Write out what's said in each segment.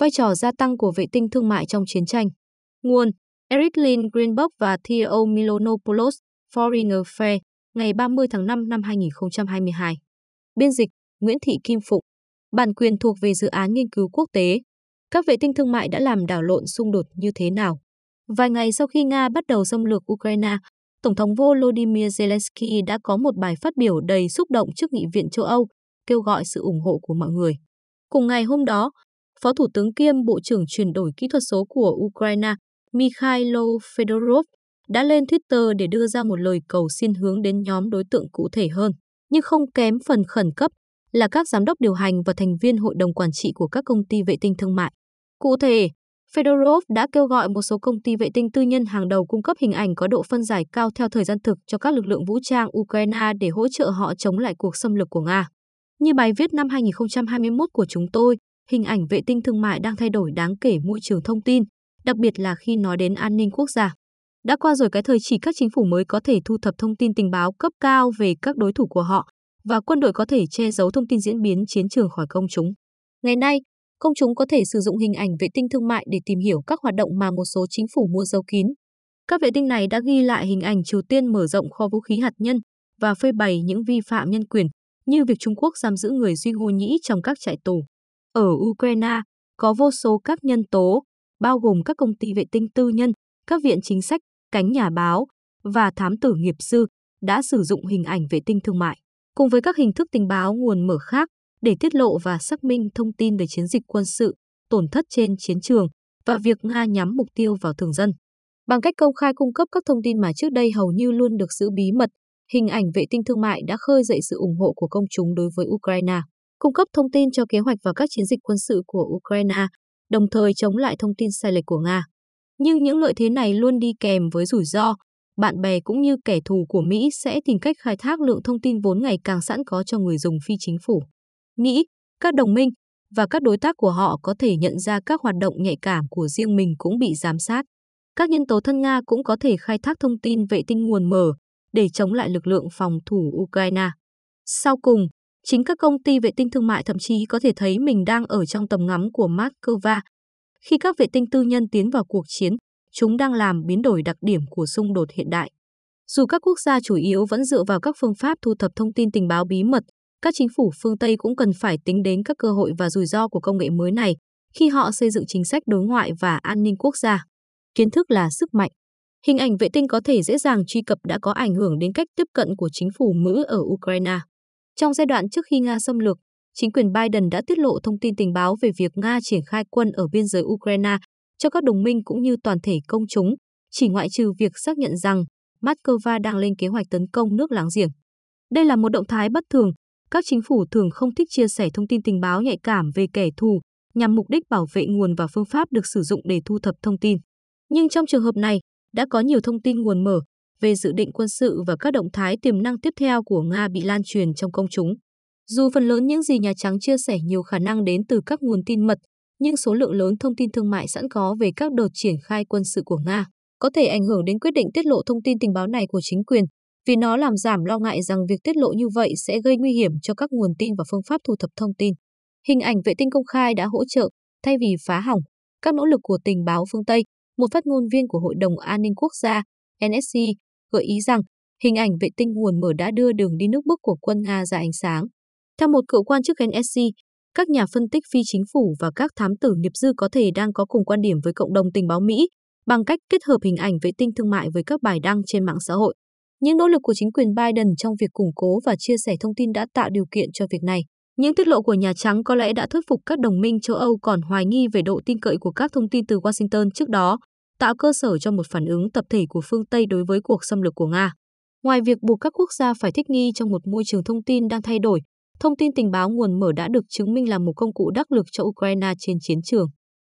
vai trò gia tăng của vệ tinh thương mại trong chiến tranh. Nguồn Eric Lynn Greenberg và Theo Milonopoulos, Foreign Affairs, ngày 30 tháng 5 năm 2022. Biên dịch Nguyễn Thị Kim Phụng. Bản quyền thuộc về dự án nghiên cứu quốc tế. Các vệ tinh thương mại đã làm đảo lộn xung đột như thế nào? Vài ngày sau khi Nga bắt đầu xâm lược Ukraine, Tổng thống Volodymyr Zelensky đã có một bài phát biểu đầy xúc động trước Nghị viện châu Âu, kêu gọi sự ủng hộ của mọi người. Cùng ngày hôm đó, Phó Thủ tướng kiêm Bộ trưởng chuyển đổi kỹ thuật số của Ukraine Mikhailo Fedorov đã lên Twitter để đưa ra một lời cầu xin hướng đến nhóm đối tượng cụ thể hơn, nhưng không kém phần khẩn cấp là các giám đốc điều hành và thành viên hội đồng quản trị của các công ty vệ tinh thương mại. Cụ thể, Fedorov đã kêu gọi một số công ty vệ tinh tư nhân hàng đầu cung cấp hình ảnh có độ phân giải cao theo thời gian thực cho các lực lượng vũ trang Ukraine để hỗ trợ họ chống lại cuộc xâm lược của Nga. Như bài viết năm 2021 của chúng tôi, hình ảnh vệ tinh thương mại đang thay đổi đáng kể môi trường thông tin, đặc biệt là khi nói đến an ninh quốc gia. Đã qua rồi cái thời chỉ các chính phủ mới có thể thu thập thông tin tình báo cấp cao về các đối thủ của họ và quân đội có thể che giấu thông tin diễn biến chiến trường khỏi công chúng. Ngày nay, công chúng có thể sử dụng hình ảnh vệ tinh thương mại để tìm hiểu các hoạt động mà một số chính phủ mua giấu kín. Các vệ tinh này đã ghi lại hình ảnh Triều Tiên mở rộng kho vũ khí hạt nhân và phơi bày những vi phạm nhân quyền, như việc Trung Quốc giam giữ người Duy Ngô Nhĩ trong các trại tù. Ở Ukraine, có vô số các nhân tố, bao gồm các công ty vệ tinh tư nhân, các viện chính sách, cánh nhà báo và thám tử nghiệp sư đã sử dụng hình ảnh vệ tinh thương mại, cùng với các hình thức tình báo nguồn mở khác để tiết lộ và xác minh thông tin về chiến dịch quân sự, tổn thất trên chiến trường và việc Nga nhắm mục tiêu vào thường dân. Bằng cách công khai cung cấp các thông tin mà trước đây hầu như luôn được giữ bí mật, hình ảnh vệ tinh thương mại đã khơi dậy sự ủng hộ của công chúng đối với Ukraine, cung cấp thông tin cho kế hoạch và các chiến dịch quân sự của Ukraine, đồng thời chống lại thông tin sai lệch của Nga. Nhưng những lợi thế này luôn đi kèm với rủi ro, bạn bè cũng như kẻ thù của Mỹ sẽ tìm cách khai thác lượng thông tin vốn ngày càng sẵn có cho người dùng phi chính phủ. Mỹ, các đồng minh và các đối tác của họ có thể nhận ra các hoạt động nhạy cảm của riêng mình cũng bị giám sát. Các nhân tố thân Nga cũng có thể khai thác thông tin vệ tinh nguồn mở để chống lại lực lượng phòng thủ Ukraine. Sau cùng, chính các công ty vệ tinh thương mại thậm chí có thể thấy mình đang ở trong tầm ngắm của Moscow. Khi các vệ tinh tư nhân tiến vào cuộc chiến, chúng đang làm biến đổi đặc điểm của xung đột hiện đại. Dù các quốc gia chủ yếu vẫn dựa vào các phương pháp thu thập thông tin tình báo bí mật, các chính phủ phương Tây cũng cần phải tính đến các cơ hội và rủi ro của công nghệ mới này khi họ xây dựng chính sách đối ngoại và an ninh quốc gia. Kiến thức là sức mạnh. Hình ảnh vệ tinh có thể dễ dàng truy cập đã có ảnh hưởng đến cách tiếp cận của chính phủ Mỹ ở Ukraine. Trong giai đoạn trước khi Nga xâm lược, chính quyền Biden đã tiết lộ thông tin tình báo về việc Nga triển khai quân ở biên giới Ukraine cho các đồng minh cũng như toàn thể công chúng, chỉ ngoại trừ việc xác nhận rằng Moscow đang lên kế hoạch tấn công nước láng giềng. Đây là một động thái bất thường, các chính phủ thường không thích chia sẻ thông tin tình báo nhạy cảm về kẻ thù nhằm mục đích bảo vệ nguồn và phương pháp được sử dụng để thu thập thông tin. Nhưng trong trường hợp này, đã có nhiều thông tin nguồn mở về dự định quân sự và các động thái tiềm năng tiếp theo của Nga bị lan truyền trong công chúng. Dù phần lớn những gì Nhà Trắng chia sẻ nhiều khả năng đến từ các nguồn tin mật, nhưng số lượng lớn thông tin thương mại sẵn có về các đợt triển khai quân sự của Nga có thể ảnh hưởng đến quyết định tiết lộ thông tin tình báo này của chính quyền, vì nó làm giảm lo ngại rằng việc tiết lộ như vậy sẽ gây nguy hiểm cho các nguồn tin và phương pháp thu thập thông tin. Hình ảnh vệ tinh công khai đã hỗ trợ, thay vì phá hỏng, các nỗ lực của tình báo phương Tây, một phát ngôn viên của Hội đồng An ninh Quốc gia, NSC, gợi ý rằng hình ảnh vệ tinh nguồn mở đã đưa đường đi nước bước của quân Nga ra ánh sáng. Theo một cựu quan chức NSC, các nhà phân tích phi chính phủ và các thám tử nghiệp dư có thể đang có cùng quan điểm với cộng đồng tình báo Mỹ bằng cách kết hợp hình ảnh vệ tinh thương mại với các bài đăng trên mạng xã hội. Những nỗ lực của chính quyền Biden trong việc củng cố và chia sẻ thông tin đã tạo điều kiện cho việc này. Những tiết lộ của Nhà Trắng có lẽ đã thuyết phục các đồng minh châu Âu còn hoài nghi về độ tin cậy của các thông tin từ Washington trước đó, tạo cơ sở cho một phản ứng tập thể của phương Tây đối với cuộc xâm lược của Nga. Ngoài việc buộc các quốc gia phải thích nghi trong một môi trường thông tin đang thay đổi, thông tin tình báo nguồn mở đã được chứng minh là một công cụ đắc lực cho Ukraine trên chiến trường.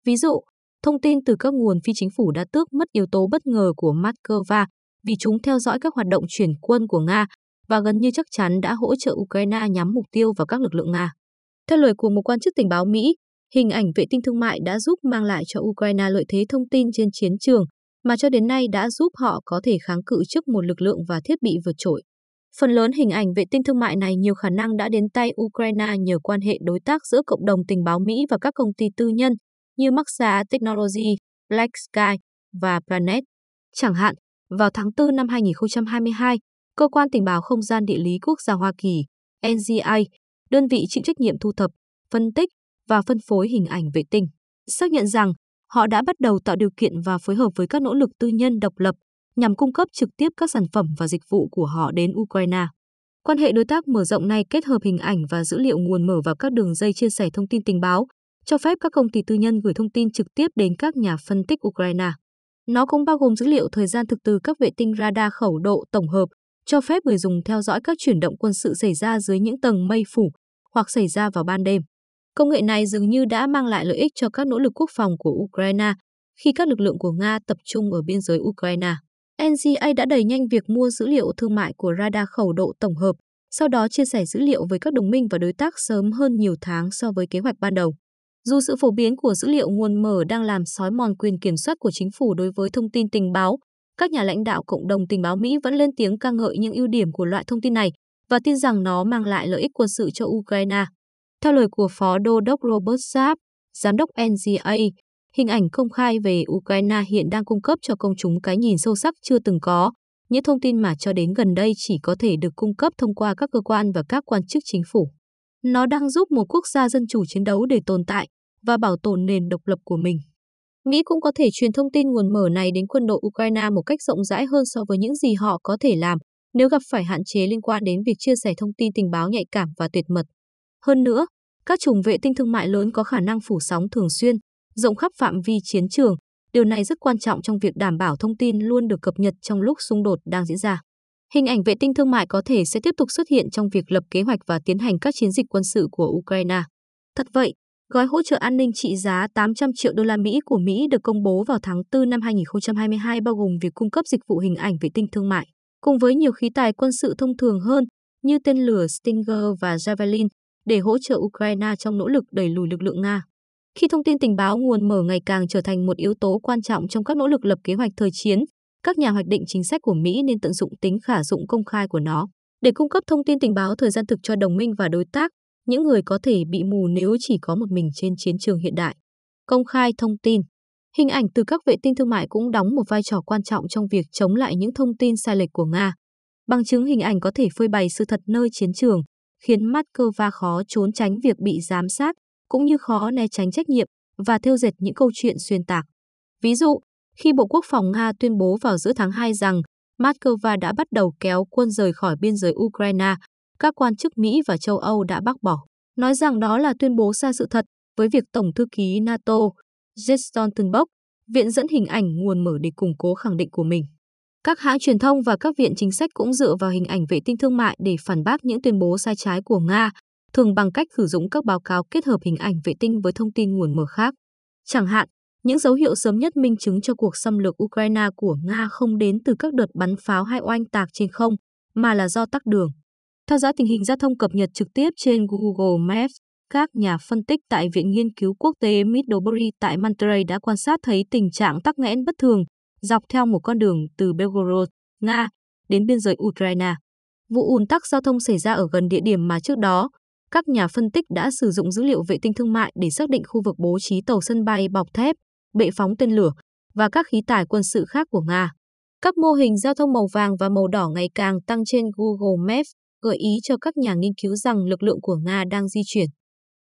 Ví dụ, thông tin từ các nguồn phi chính phủ đã tước mất yếu tố bất ngờ của Moscow vì chúng theo dõi các hoạt động chuyển quân của Nga và gần như chắc chắn đã hỗ trợ Ukraine nhắm mục tiêu vào các lực lượng Nga. Theo lời của một quan chức tình báo Mỹ, hình ảnh vệ tinh thương mại đã giúp mang lại cho Ukraine lợi thế thông tin trên chiến trường, mà cho đến nay đã giúp họ có thể kháng cự trước một lực lượng và thiết bị vượt trội. Phần lớn hình ảnh vệ tinh thương mại này nhiều khả năng đã đến tay Ukraine nhờ quan hệ đối tác giữa cộng đồng tình báo Mỹ và các công ty tư nhân, như Maxar Technology, Black Sky và Planet. Chẳng hạn, vào tháng 4 năm 2022, Cơ quan Tình báo Không gian Địa lý Quốc gia Hoa Kỳ, NGA, đơn vị chịu trách nhiệm thu thập, phân tích và phân phối hình ảnh vệ tinh, xác nhận rằng họ đã bắt đầu tạo điều kiện và phối hợp với các nỗ lực tư nhân độc lập nhằm cung cấp trực tiếp các sản phẩm và dịch vụ của họ đến Ukraine. Quan hệ đối tác mở rộng này kết hợp hình ảnh và dữ liệu nguồn mở vào các đường dây chia sẻ thông tin tình báo, cho phép các công ty tư nhân gửi thông tin trực tiếp đến các nhà phân tích Ukraine. Nó cũng bao gồm dữ liệu thời gian thực từ các vệ tinh radar khẩu độ tổng hợp, cho phép người dùng theo dõi các chuyển động quân sự xảy ra dưới những tầng mây phủ hoặc xảy ra vào ban đêm. Công nghệ này dường như đã mang lại lợi ích cho các nỗ lực quốc phòng của Ukraine khi các lực lượng của Nga tập trung ở biên giới Ukraine. NGA đã đẩy nhanh việc mua dữ liệu thương mại của radar khẩu độ tổng hợp, sau đó chia sẻ dữ liệu với các đồng minh và đối tác sớm hơn nhiều tháng so với kế hoạch ban đầu. Dù sự phổ biến của dữ liệu nguồn mở đang làm sói mòn quyền kiểm soát của chính phủ đối với thông tin tình báo, các nhà lãnh đạo cộng đồng tình báo Mỹ vẫn lên tiếng ca ngợi những ưu điểm của loại thông tin này và tin rằng nó mang lại lợi ích quân sự cho Ukraine. Theo lời của Phó Đô đốc Robert Saab, Giám đốc NGA, hình ảnh công khai về Ukraine hiện đang cung cấp cho công chúng cái nhìn sâu sắc chưa từng có, những thông tin mà cho đến gần đây chỉ có thể được cung cấp thông qua các cơ quan và các quan chức chính phủ. Nó đang giúp một quốc gia dân chủ chiến đấu để tồn tại và bảo tồn nền độc lập của mình. Mỹ cũng có thể truyền thông tin nguồn mở này đến quân đội Ukraine một cách rộng rãi hơn so với những gì họ có thể làm nếu gặp phải hạn chế liên quan đến việc chia sẻ thông tin tình báo nhạy cảm và tuyệt mật. Hơn nữa, các chủng vệ tinh thương mại lớn có khả năng phủ sóng thường xuyên, rộng khắp phạm vi chiến trường. Điều này rất quan trọng trong việc đảm bảo thông tin luôn được cập nhật trong lúc xung đột đang diễn ra. Hình ảnh vệ tinh thương mại có thể sẽ tiếp tục xuất hiện trong việc lập kế hoạch và tiến hành các chiến dịch quân sự của Ukraine. Thật vậy, gói hỗ trợ an ninh trị giá 800 triệu đô la Mỹ của Mỹ được công bố vào tháng 4 năm 2022 bao gồm việc cung cấp dịch vụ hình ảnh vệ tinh thương mại, cùng với nhiều khí tài quân sự thông thường hơn như tên lửa Stinger và Javelin để hỗ trợ Ukraine trong nỗ lực đẩy lùi lực lượng Nga. Khi thông tin tình báo nguồn mở ngày càng trở thành một yếu tố quan trọng trong các nỗ lực lập kế hoạch thời chiến, các nhà hoạch định chính sách của Mỹ nên tận dụng tính khả dụng công khai của nó để cung cấp thông tin tình báo thời gian thực cho đồng minh và đối tác, những người có thể bị mù nếu chỉ có một mình trên chiến trường hiện đại. Công khai thông tin Hình ảnh từ các vệ tinh thương mại cũng đóng một vai trò quan trọng trong việc chống lại những thông tin sai lệch của Nga. Bằng chứng hình ảnh có thể phơi bày sự thật nơi chiến trường, khiến Moscow khó trốn tránh việc bị giám sát, cũng như khó né tránh trách nhiệm và theo dệt những câu chuyện xuyên tạc. Ví dụ, khi Bộ Quốc phòng Nga tuyên bố vào giữa tháng 2 rằng Moscow đã bắt đầu kéo quân rời khỏi biên giới Ukraine, các quan chức Mỹ và châu Âu đã bác bỏ, nói rằng đó là tuyên bố sai sự thật với việc Tổng thư ký NATO Jens Stoltenberg viện dẫn hình ảnh nguồn mở để củng cố khẳng định của mình. Các hãng truyền thông và các viện chính sách cũng dựa vào hình ảnh vệ tinh thương mại để phản bác những tuyên bố sai trái của Nga, thường bằng cách sử dụng các báo cáo kết hợp hình ảnh vệ tinh với thông tin nguồn mở khác. Chẳng hạn, những dấu hiệu sớm nhất minh chứng cho cuộc xâm lược Ukraine của Nga không đến từ các đợt bắn pháo hay oanh tạc trên không, mà là do tắc đường. Theo dõi tình hình giao thông cập nhật trực tiếp trên Google Maps, các nhà phân tích tại Viện Nghiên cứu Quốc tế Middlebury tại Monterey đã quan sát thấy tình trạng tắc nghẽn bất thường dọc theo một con đường từ Belgorod, Nga, đến biên giới Ukraine. Vụ ùn tắc giao thông xảy ra ở gần địa điểm mà trước đó, các nhà phân tích đã sử dụng dữ liệu vệ tinh thương mại để xác định khu vực bố trí tàu sân bay bọc thép, bệ phóng tên lửa và các khí tải quân sự khác của Nga. Các mô hình giao thông màu vàng và màu đỏ ngày càng tăng trên Google Maps gợi ý cho các nhà nghiên cứu rằng lực lượng của Nga đang di chuyển.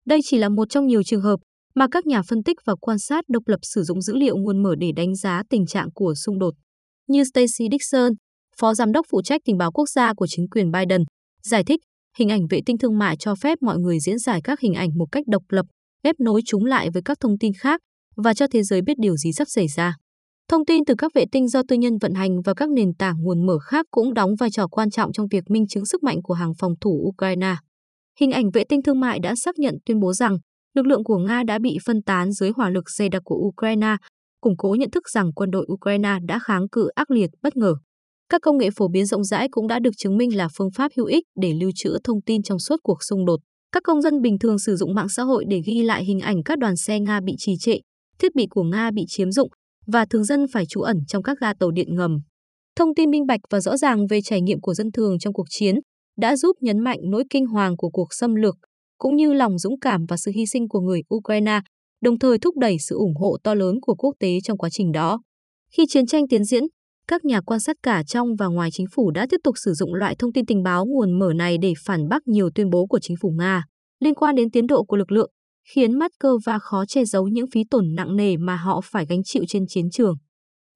Đây chỉ là một trong nhiều trường hợp mà các nhà phân tích và quan sát độc lập sử dụng dữ liệu nguồn mở để đánh giá tình trạng của xung đột. Như Stacy Dixon, Phó Giám đốc phụ trách tình báo quốc gia của chính quyền Biden, giải thích hình ảnh vệ tinh thương mại cho phép mọi người diễn giải các hình ảnh một cách độc lập, ghép nối chúng lại với các thông tin khác và cho thế giới biết điều gì sắp xảy ra. Thông tin từ các vệ tinh do tư nhân vận hành và các nền tảng nguồn mở khác cũng đóng vai trò quan trọng trong việc minh chứng sức mạnh của hàng phòng thủ Ukraine. Hình ảnh vệ tinh thương mại đã xác nhận tuyên bố rằng lực lượng của Nga đã bị phân tán dưới hỏa lực dày đặc của Ukraine, củng cố nhận thức rằng quân đội Ukraine đã kháng cự ác liệt bất ngờ. Các công nghệ phổ biến rộng rãi cũng đã được chứng minh là phương pháp hữu ích để lưu trữ thông tin trong suốt cuộc xung đột. Các công dân bình thường sử dụng mạng xã hội để ghi lại hình ảnh các đoàn xe Nga bị trì trệ, thiết bị của Nga bị chiếm dụng và thường dân phải trú ẩn trong các ga tàu điện ngầm. Thông tin minh bạch và rõ ràng về trải nghiệm của dân thường trong cuộc chiến đã giúp nhấn mạnh nỗi kinh hoàng của cuộc xâm lược cũng như lòng dũng cảm và sự hy sinh của người Ukraine đồng thời thúc đẩy sự ủng hộ to lớn của quốc tế trong quá trình đó. Khi chiến tranh tiến diễn, các nhà quan sát cả trong và ngoài chính phủ đã tiếp tục sử dụng loại thông tin tình báo nguồn mở này để phản bác nhiều tuyên bố của chính phủ Nga liên quan đến tiến độ của lực lượng, khiến Moscow khó che giấu những phí tổn nặng nề mà họ phải gánh chịu trên chiến trường.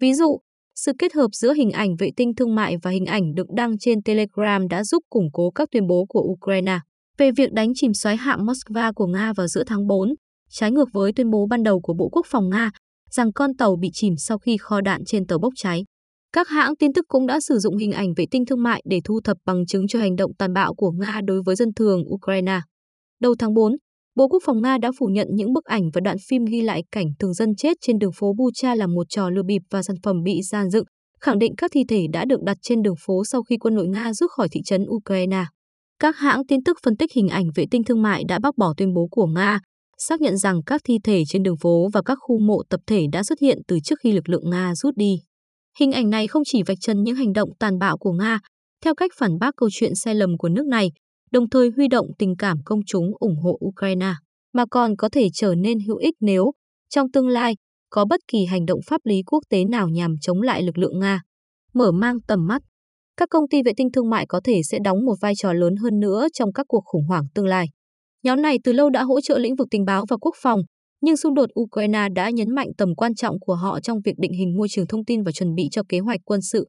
Ví dụ, sự kết hợp giữa hình ảnh vệ tinh thương mại và hình ảnh được đăng trên Telegram đã giúp củng cố các tuyên bố của Ukraine về việc đánh chìm xoáy hạm Moskva của Nga vào giữa tháng 4, trái ngược với tuyên bố ban đầu của Bộ Quốc phòng Nga rằng con tàu bị chìm sau khi kho đạn trên tàu bốc cháy. Các hãng tin tức cũng đã sử dụng hình ảnh vệ tinh thương mại để thu thập bằng chứng cho hành động tàn bạo của Nga đối với dân thường Ukraine. Đầu tháng 4, Bộ Quốc phòng Nga đã phủ nhận những bức ảnh và đoạn phim ghi lại cảnh thường dân chết trên đường phố Bucha là một trò lừa bịp và sản phẩm bị gian dựng, khẳng định các thi thể đã được đặt trên đường phố sau khi quân đội Nga rút khỏi thị trấn Ukraine. Các hãng tin tức phân tích hình ảnh vệ tinh thương mại đã bác bỏ tuyên bố của Nga, xác nhận rằng các thi thể trên đường phố và các khu mộ tập thể đã xuất hiện từ trước khi lực lượng Nga rút đi. Hình ảnh này không chỉ vạch trần những hành động tàn bạo của Nga, theo cách phản bác câu chuyện sai lầm của nước này, đồng thời huy động tình cảm công chúng ủng hộ Ukraine, mà còn có thể trở nên hữu ích nếu, trong tương lai, có bất kỳ hành động pháp lý quốc tế nào nhằm chống lại lực lượng Nga. Mở mang tầm mắt, các công ty vệ tinh thương mại có thể sẽ đóng một vai trò lớn hơn nữa trong các cuộc khủng hoảng tương lai. Nhóm này từ lâu đã hỗ trợ lĩnh vực tình báo và quốc phòng, nhưng xung đột Ukraine đã nhấn mạnh tầm quan trọng của họ trong việc định hình môi trường thông tin và chuẩn bị cho kế hoạch quân sự.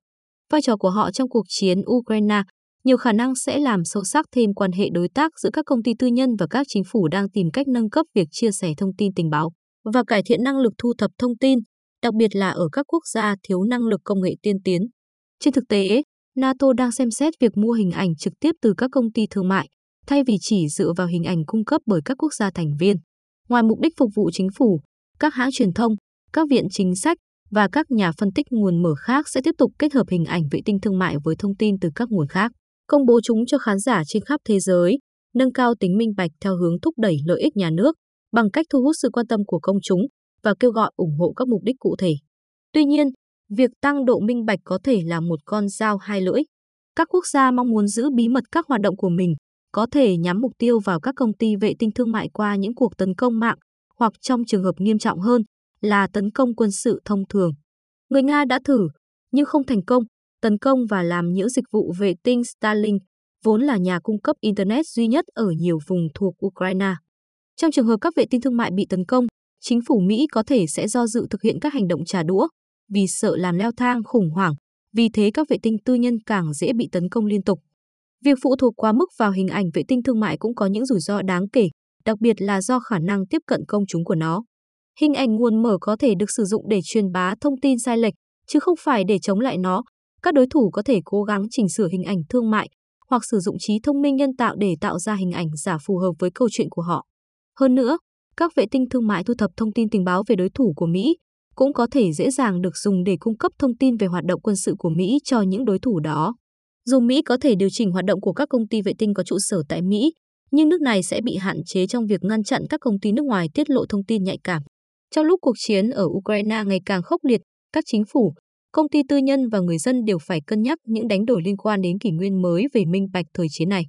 Vai trò của họ trong cuộc chiến Ukraine nhiều khả năng sẽ làm sâu sắc thêm quan hệ đối tác giữa các công ty tư nhân và các chính phủ đang tìm cách nâng cấp việc chia sẻ thông tin tình báo và cải thiện năng lực thu thập thông tin, đặc biệt là ở các quốc gia thiếu năng lực công nghệ tiên tiến. Trên thực tế, NATO đang xem xét việc mua hình ảnh trực tiếp từ các công ty thương mại, thay vì chỉ dựa vào hình ảnh cung cấp bởi các quốc gia thành viên. Ngoài mục đích phục vụ chính phủ, các hãng truyền thông, các viện chính sách và các nhà phân tích nguồn mở khác sẽ tiếp tục kết hợp hình ảnh vệ tinh thương mại với thông tin từ các nguồn khác công bố chúng cho khán giả trên khắp thế giới, nâng cao tính minh bạch theo hướng thúc đẩy lợi ích nhà nước bằng cách thu hút sự quan tâm của công chúng và kêu gọi ủng hộ các mục đích cụ thể. Tuy nhiên, việc tăng độ minh bạch có thể là một con dao hai lưỡi. Các quốc gia mong muốn giữ bí mật các hoạt động của mình, có thể nhắm mục tiêu vào các công ty vệ tinh thương mại qua những cuộc tấn công mạng hoặc trong trường hợp nghiêm trọng hơn là tấn công quân sự thông thường. Người Nga đã thử, nhưng không thành công tấn công và làm nhiễu dịch vụ vệ tinh Starlink, vốn là nhà cung cấp Internet duy nhất ở nhiều vùng thuộc Ukraine. Trong trường hợp các vệ tinh thương mại bị tấn công, chính phủ Mỹ có thể sẽ do dự thực hiện các hành động trả đũa vì sợ làm leo thang khủng hoảng, vì thế các vệ tinh tư nhân càng dễ bị tấn công liên tục. Việc phụ thuộc quá mức vào hình ảnh vệ tinh thương mại cũng có những rủi ro đáng kể, đặc biệt là do khả năng tiếp cận công chúng của nó. Hình ảnh nguồn mở có thể được sử dụng để truyền bá thông tin sai lệch, chứ không phải để chống lại nó, các đối thủ có thể cố gắng chỉnh sửa hình ảnh thương mại hoặc sử dụng trí thông minh nhân tạo để tạo ra hình ảnh giả phù hợp với câu chuyện của họ. Hơn nữa, các vệ tinh thương mại thu thập thông tin tình báo về đối thủ của Mỹ cũng có thể dễ dàng được dùng để cung cấp thông tin về hoạt động quân sự của Mỹ cho những đối thủ đó. Dù Mỹ có thể điều chỉnh hoạt động của các công ty vệ tinh có trụ sở tại Mỹ, nhưng nước này sẽ bị hạn chế trong việc ngăn chặn các công ty nước ngoài tiết lộ thông tin nhạy cảm. Trong lúc cuộc chiến ở Ukraine ngày càng khốc liệt, các chính phủ, công ty tư nhân và người dân đều phải cân nhắc những đánh đổi liên quan đến kỷ nguyên mới về minh bạch thời chiến này.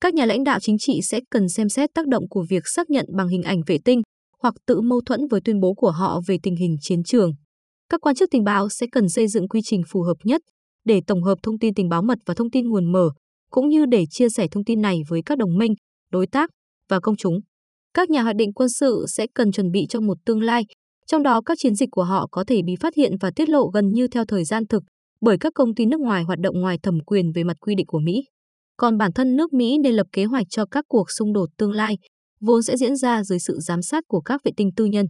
Các nhà lãnh đạo chính trị sẽ cần xem xét tác động của việc xác nhận bằng hình ảnh vệ tinh hoặc tự mâu thuẫn với tuyên bố của họ về tình hình chiến trường. Các quan chức tình báo sẽ cần xây dựng quy trình phù hợp nhất để tổng hợp thông tin tình báo mật và thông tin nguồn mở, cũng như để chia sẻ thông tin này với các đồng minh, đối tác và công chúng. Các nhà hoạch định quân sự sẽ cần chuẩn bị cho một tương lai trong đó các chiến dịch của họ có thể bị phát hiện và tiết lộ gần như theo thời gian thực bởi các công ty nước ngoài hoạt động ngoài thẩm quyền về mặt quy định của Mỹ. Còn bản thân nước Mỹ nên lập kế hoạch cho các cuộc xung đột tương lai, vốn sẽ diễn ra dưới sự giám sát của các vệ tinh tư nhân.